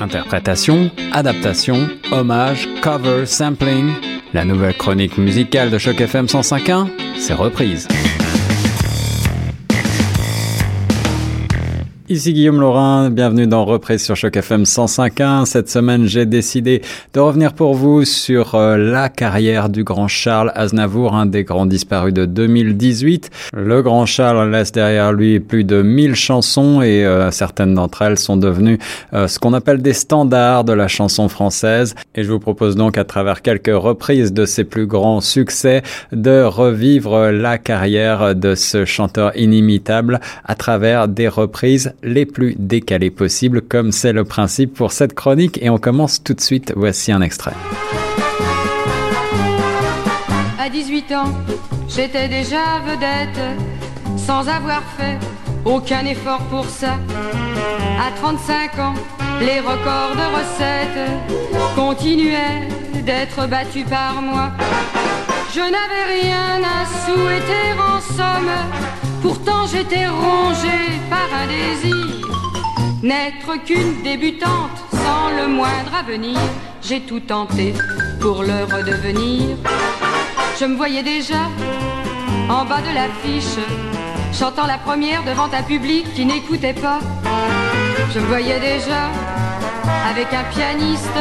Interprétation, adaptation, hommage, cover, sampling. La nouvelle chronique musicale de Choc FM 105.1, c'est reprise. Ici Guillaume Laurin, bienvenue dans Reprise sur Choc FM 105.1. Cette semaine, j'ai décidé de revenir pour vous sur euh, la carrière du grand Charles Aznavour, un des grands disparus de 2018. Le grand Charles laisse derrière lui plus de 1000 chansons et euh, certaines d'entre elles sont devenues euh, ce qu'on appelle des standards de la chanson française. Et je vous propose donc à travers quelques reprises de ses plus grands succès de revivre la carrière de ce chanteur inimitable à travers des reprises les plus décalés possibles, comme c'est le principe pour cette chronique. Et on commence tout de suite. Voici un extrait. À 18 ans, j'étais déjà vedette, sans avoir fait aucun effort pour ça. À 35 ans, les records de recettes continuaient d'être battus par moi. Je n'avais rien à souhaiter en somme Pourtant j'étais rongée par un désir. N'être qu'une débutante sans le moindre avenir, j'ai tout tenté pour le redevenir. Je me voyais déjà en bas de l'affiche, chantant la première devant un public qui n'écoutait pas. Je me voyais déjà avec un pianiste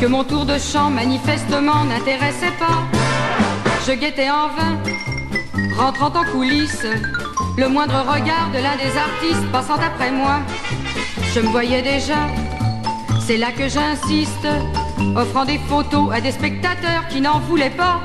que mon tour de chant manifestement n'intéressait pas. Je guettais en vain rentrant en coulisses, le moindre regard de l'un des artistes passant après moi. Je me voyais déjà, c'est là que j'insiste, offrant des photos à des spectateurs qui n'en voulaient pas.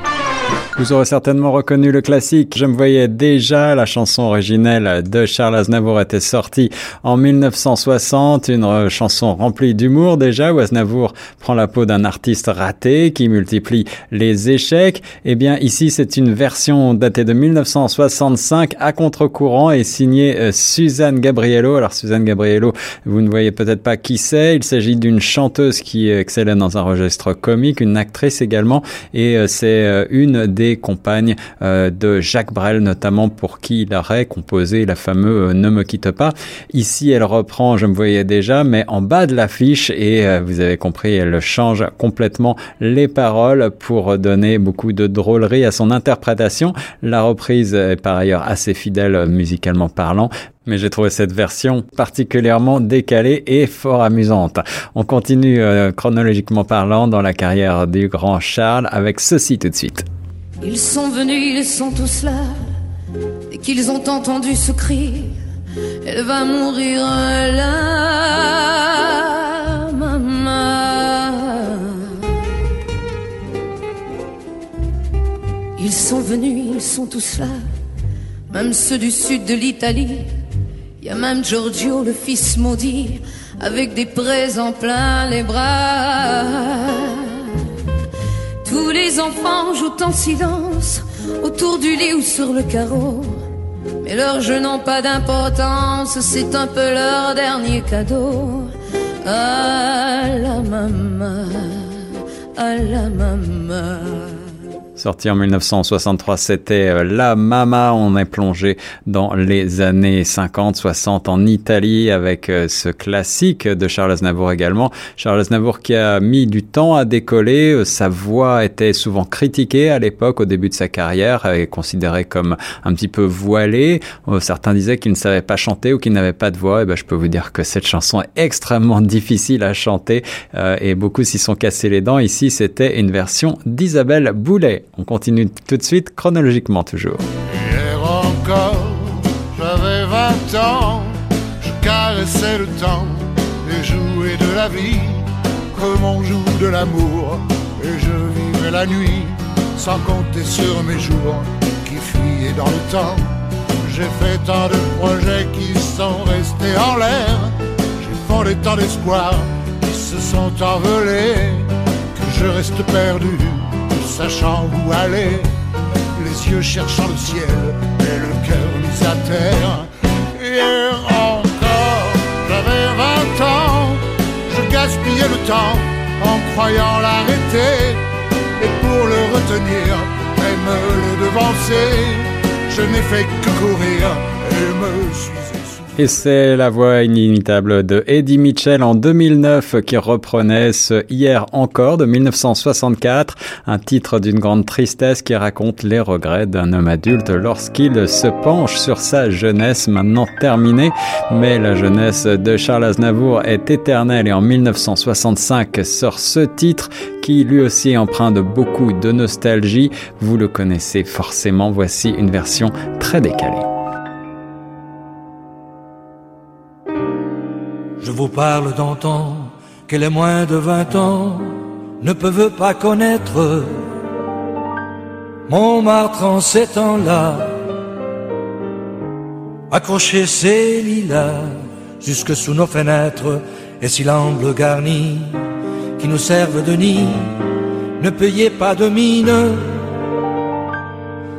Vous aurez certainement reconnu le classique. Je me voyais déjà, la chanson originelle de Charles Aznavour était sortie en 1960, une chanson remplie d'humour déjà, où Aznavour prend la peau d'un artiste raté qui multiplie les échecs. Eh bien, ici, c'est une version datée de 1965 à contre-courant et signée euh, Suzanne Gabriello. Alors, Suzanne Gabriello, vous ne voyez peut-être pas qui c'est. Il s'agit d'une chanteuse qui excelle dans un registre comique, une actrice également, et euh, c'est euh, des compagne euh, de Jacques Brel, notamment pour qui il aurait composé la fameuse euh, Ne me quitte pas. Ici, elle reprend Je me voyais déjà, mais en bas de l'affiche, et euh, vous avez compris, elle change complètement les paroles pour donner beaucoup de drôlerie à son interprétation. La reprise est par ailleurs assez fidèle musicalement parlant, mais j'ai trouvé cette version particulièrement décalée et fort amusante. On continue chronologiquement parlant dans la carrière du grand Charles avec ceci tout de suite. Ils sont venus, ils sont tous là, et qu'ils ont entendu ce cri. Elle va mourir là, maman. Ils sont venus, ils sont tous là, même ceux du sud de l'Italie. Y a même Giorgio, le fils maudit, avec des présents plein les bras. Enfants jouent en silence autour du lit ou sur le carreau. Mais leurs jeux n'ont pas d'importance, c'est un peu leur dernier cadeau. À la maman, à la maman. Sorti en 1963, c'était euh, La Mama. On est plongé dans les années 50, 60 en Italie avec euh, ce classique de Charles Aznavour également. Charles Aznavour qui a mis du temps à décoller. Euh, sa voix était souvent critiquée à l'époque, au début de sa carrière, et considérée comme un petit peu voilée. Certains disaient qu'il ne savait pas chanter ou qu'il n'avait pas de voix. Et eh ben, je peux vous dire que cette chanson est extrêmement difficile à chanter et beaucoup s'y sont cassés les dents. Ici, c'était une version d'Isabelle Boulet. On continue tout de suite, chronologiquement toujours. Hier encore, j'avais 20 ans, je caressais le temps et jouais de la vie comme on joue de l'amour. Et je vivais la nuit sans compter sur mes jours qui fuyaient dans le temps. J'ai fait tant de projets qui sont restés en l'air. J'ai fondé tant d'espoirs qui se sont envolés que je reste perdu sachant où aller, les yeux cherchant le ciel et le cœur mis à terre. Hier encore, j'avais 20 ans, je gaspillais le temps en croyant l'arrêter, et pour le retenir, même le devancer, je n'ai fait que courir et me suis. Et c'est la voix inimitable de Eddie Mitchell en 2009 qui reprenait ce Hier encore de 1964, un titre d'une grande tristesse qui raconte les regrets d'un homme adulte lorsqu'il se penche sur sa jeunesse maintenant terminée. Mais la jeunesse de Charles Aznavour est éternelle et en 1965 sort ce titre qui lui aussi est empreint de beaucoup de nostalgie. Vous le connaissez forcément, voici une version très décalée. Vous parle d'antan, que les moins de vingt ans ne peuvent pas connaître. Montmartre en ces temps-là, accrocher ses lilas jusque sous nos fenêtres, et si l'angle garni qui nous servent de nid, ne payez pas de mine.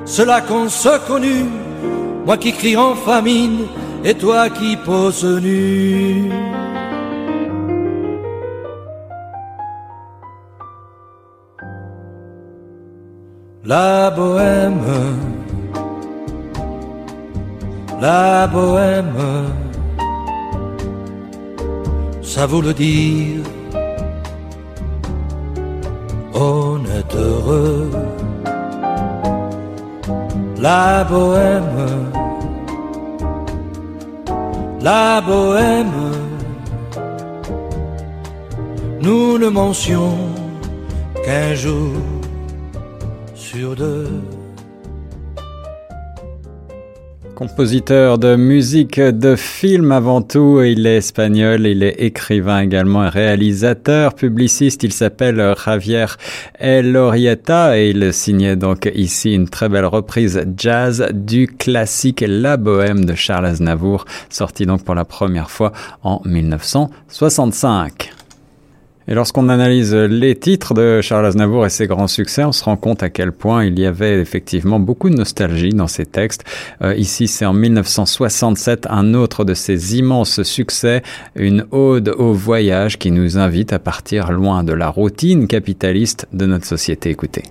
Cela qu'on se connu, moi qui crie en famine, et toi qui poses nu. La bohème, la bohème, ça vaut le dire, honnête heureux, la bohème la bohème, nous ne mentions qu'un jour sur deux. Compositeur de musique de film avant tout, il est espagnol, il est écrivain également réalisateur, publiciste, il s'appelle Javier Elorieta et il signait donc ici une très belle reprise jazz du classique La Bohème de Charles Aznavour, sorti donc pour la première fois en 1965. Et lorsqu'on analyse les titres de Charles Aznavour et ses grands succès, on se rend compte à quel point il y avait effectivement beaucoup de nostalgie dans ses textes. Euh, ici, c'est en 1967 un autre de ses immenses succès, une ode au voyage qui nous invite à partir loin de la routine capitaliste de notre société. Écoutez.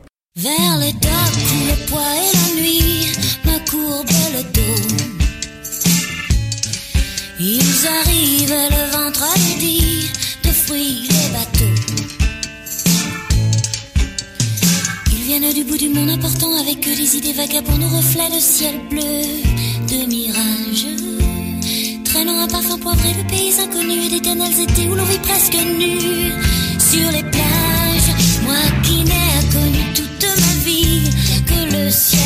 Du bout du monde important avec eux des idées vagabondes reflets le ciel bleu de mirage. Traînant un parfum poivré le pays inconnu et d'éternels étés où l'on vit presque nu sur les plages. Moi qui n'ai connu toute ma vie que le ciel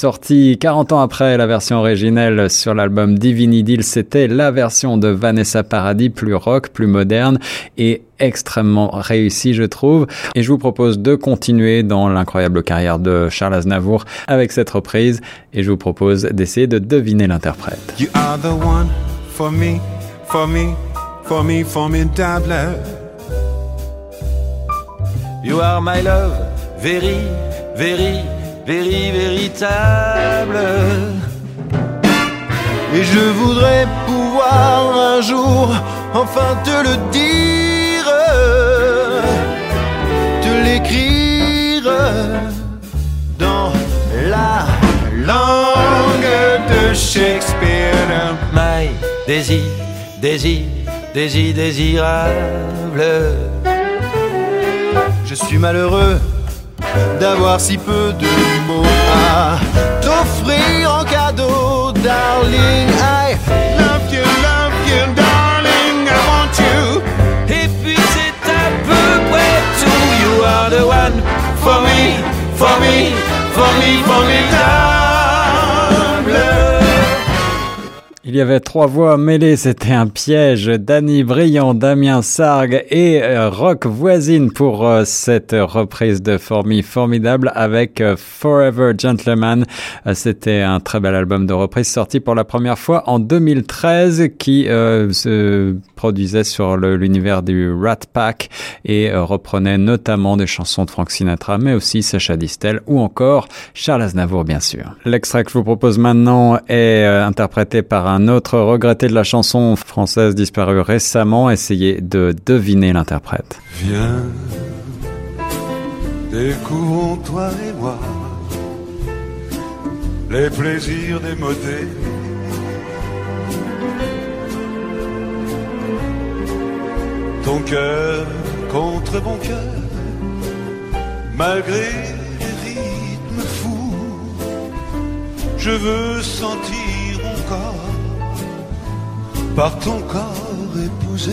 Sorti 40 ans après la version originelle sur l'album Divini c'était la version de Vanessa Paradis, plus rock, plus moderne et extrêmement réussie, je trouve. Et je vous propose de continuer dans l'incroyable carrière de Charles Aznavour avec cette reprise et je vous propose d'essayer de deviner l'interprète. You are the one for me, for me, for me, formidable. You are my love, very, very véritable. Et je voudrais pouvoir un jour enfin te le dire, te l'écrire dans la langue de Shakespeare. My désir, désir, désir, désirable. Je suis malheureux d'avoir si peu de à t'offrir en cadeau, darling. I love you, love you, darling, I want you. Et puis c'est un peu près tout. You are the one for me, for me, for me, for me, Il y avait trois voix mêlées, c'était un piège. Danny Briand, Damien Sargue et euh, Rock Voisine pour euh, cette reprise de Formi formidable avec euh, Forever Gentleman. C'était un très bel album de reprise sorti pour la première fois en 2013 qui se produisait sur l'univers du Rat Pack et reprenait notamment des chansons de Frank Sinatra mais aussi Sacha Distel ou encore Charles Aznavour bien sûr. L'extrait que je vous propose maintenant est interprété par un autre regretté de la chanson française disparue récemment. Essayez de deviner l'interprète. Viens, découvrons toi et moi les plaisirs des modés. Ton cœur contre mon cœur, malgré les rythmes fous, je veux sentir mon corps par ton corps épousé.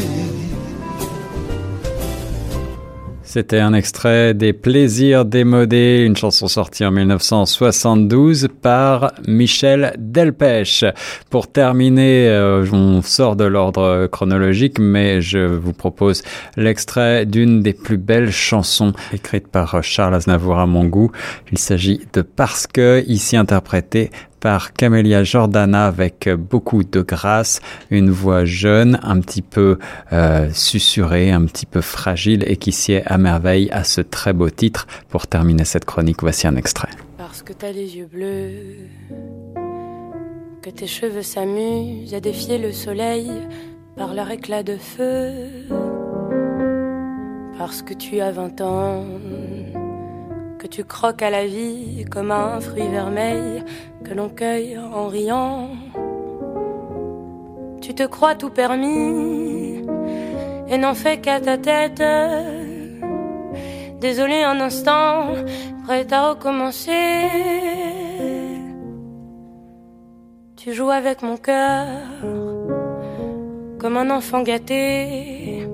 C'était un extrait des Plaisirs démodés, une chanson sortie en 1972 par Michel Delpech. Pour terminer, euh, on sort de l'ordre chronologique, mais je vous propose l'extrait d'une des plus belles chansons écrites par Charles Aznavour à mon goût. Il s'agit de Parce que, ici interprété par Camélia Jordana avec beaucoup de grâce, une voix jeune, un petit peu euh, susurrée, un petit peu fragile et qui sied à merveille à ce très beau titre. Pour terminer cette chronique, voici un extrait. Parce que t'as les yeux bleus, que tes cheveux s'amusent à défier le soleil par leur éclat de feu. Parce que tu as vingt ans tu croques à la vie comme un fruit vermeil que l'on cueille en riant. Tu te crois tout permis et n'en fais qu'à ta tête. Désolé un instant, prêt à recommencer. Tu joues avec mon cœur comme un enfant gâté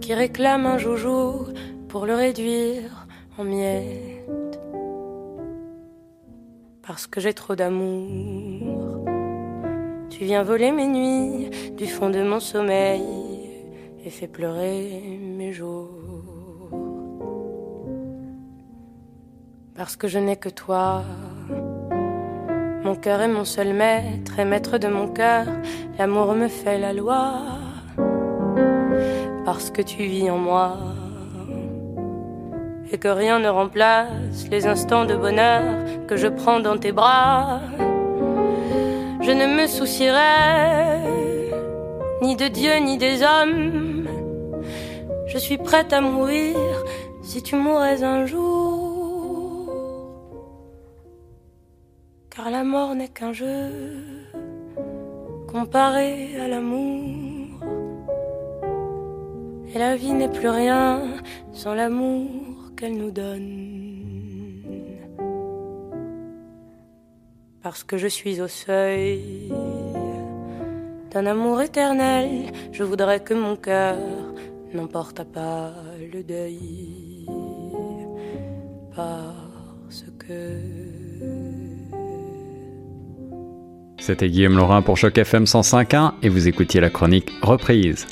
qui réclame un joujou pour le réduire Parce que j'ai trop d'amour. Tu viens voler mes nuits du fond de mon sommeil et fais pleurer mes jours. Parce que je n'ai que toi. Mon cœur est mon seul maître et maître de mon cœur. L'amour me fait la loi. Parce que tu vis en moi et que rien ne remplace les instants de bonheur que je prends dans tes bras. Je ne me soucierai ni de Dieu ni des hommes. Je suis prête à mourir si tu mourrais un jour. Car la mort n'est qu'un jeu comparé à l'amour. Et la vie n'est plus rien sans l'amour qu'elle nous donne. Parce que je suis au seuil d'un amour éternel, je voudrais que mon cœur n'emporte pas le deuil. Parce que. C'était Guillaume Laurin pour Choc FM 105.1 et vous écoutiez la chronique Reprise.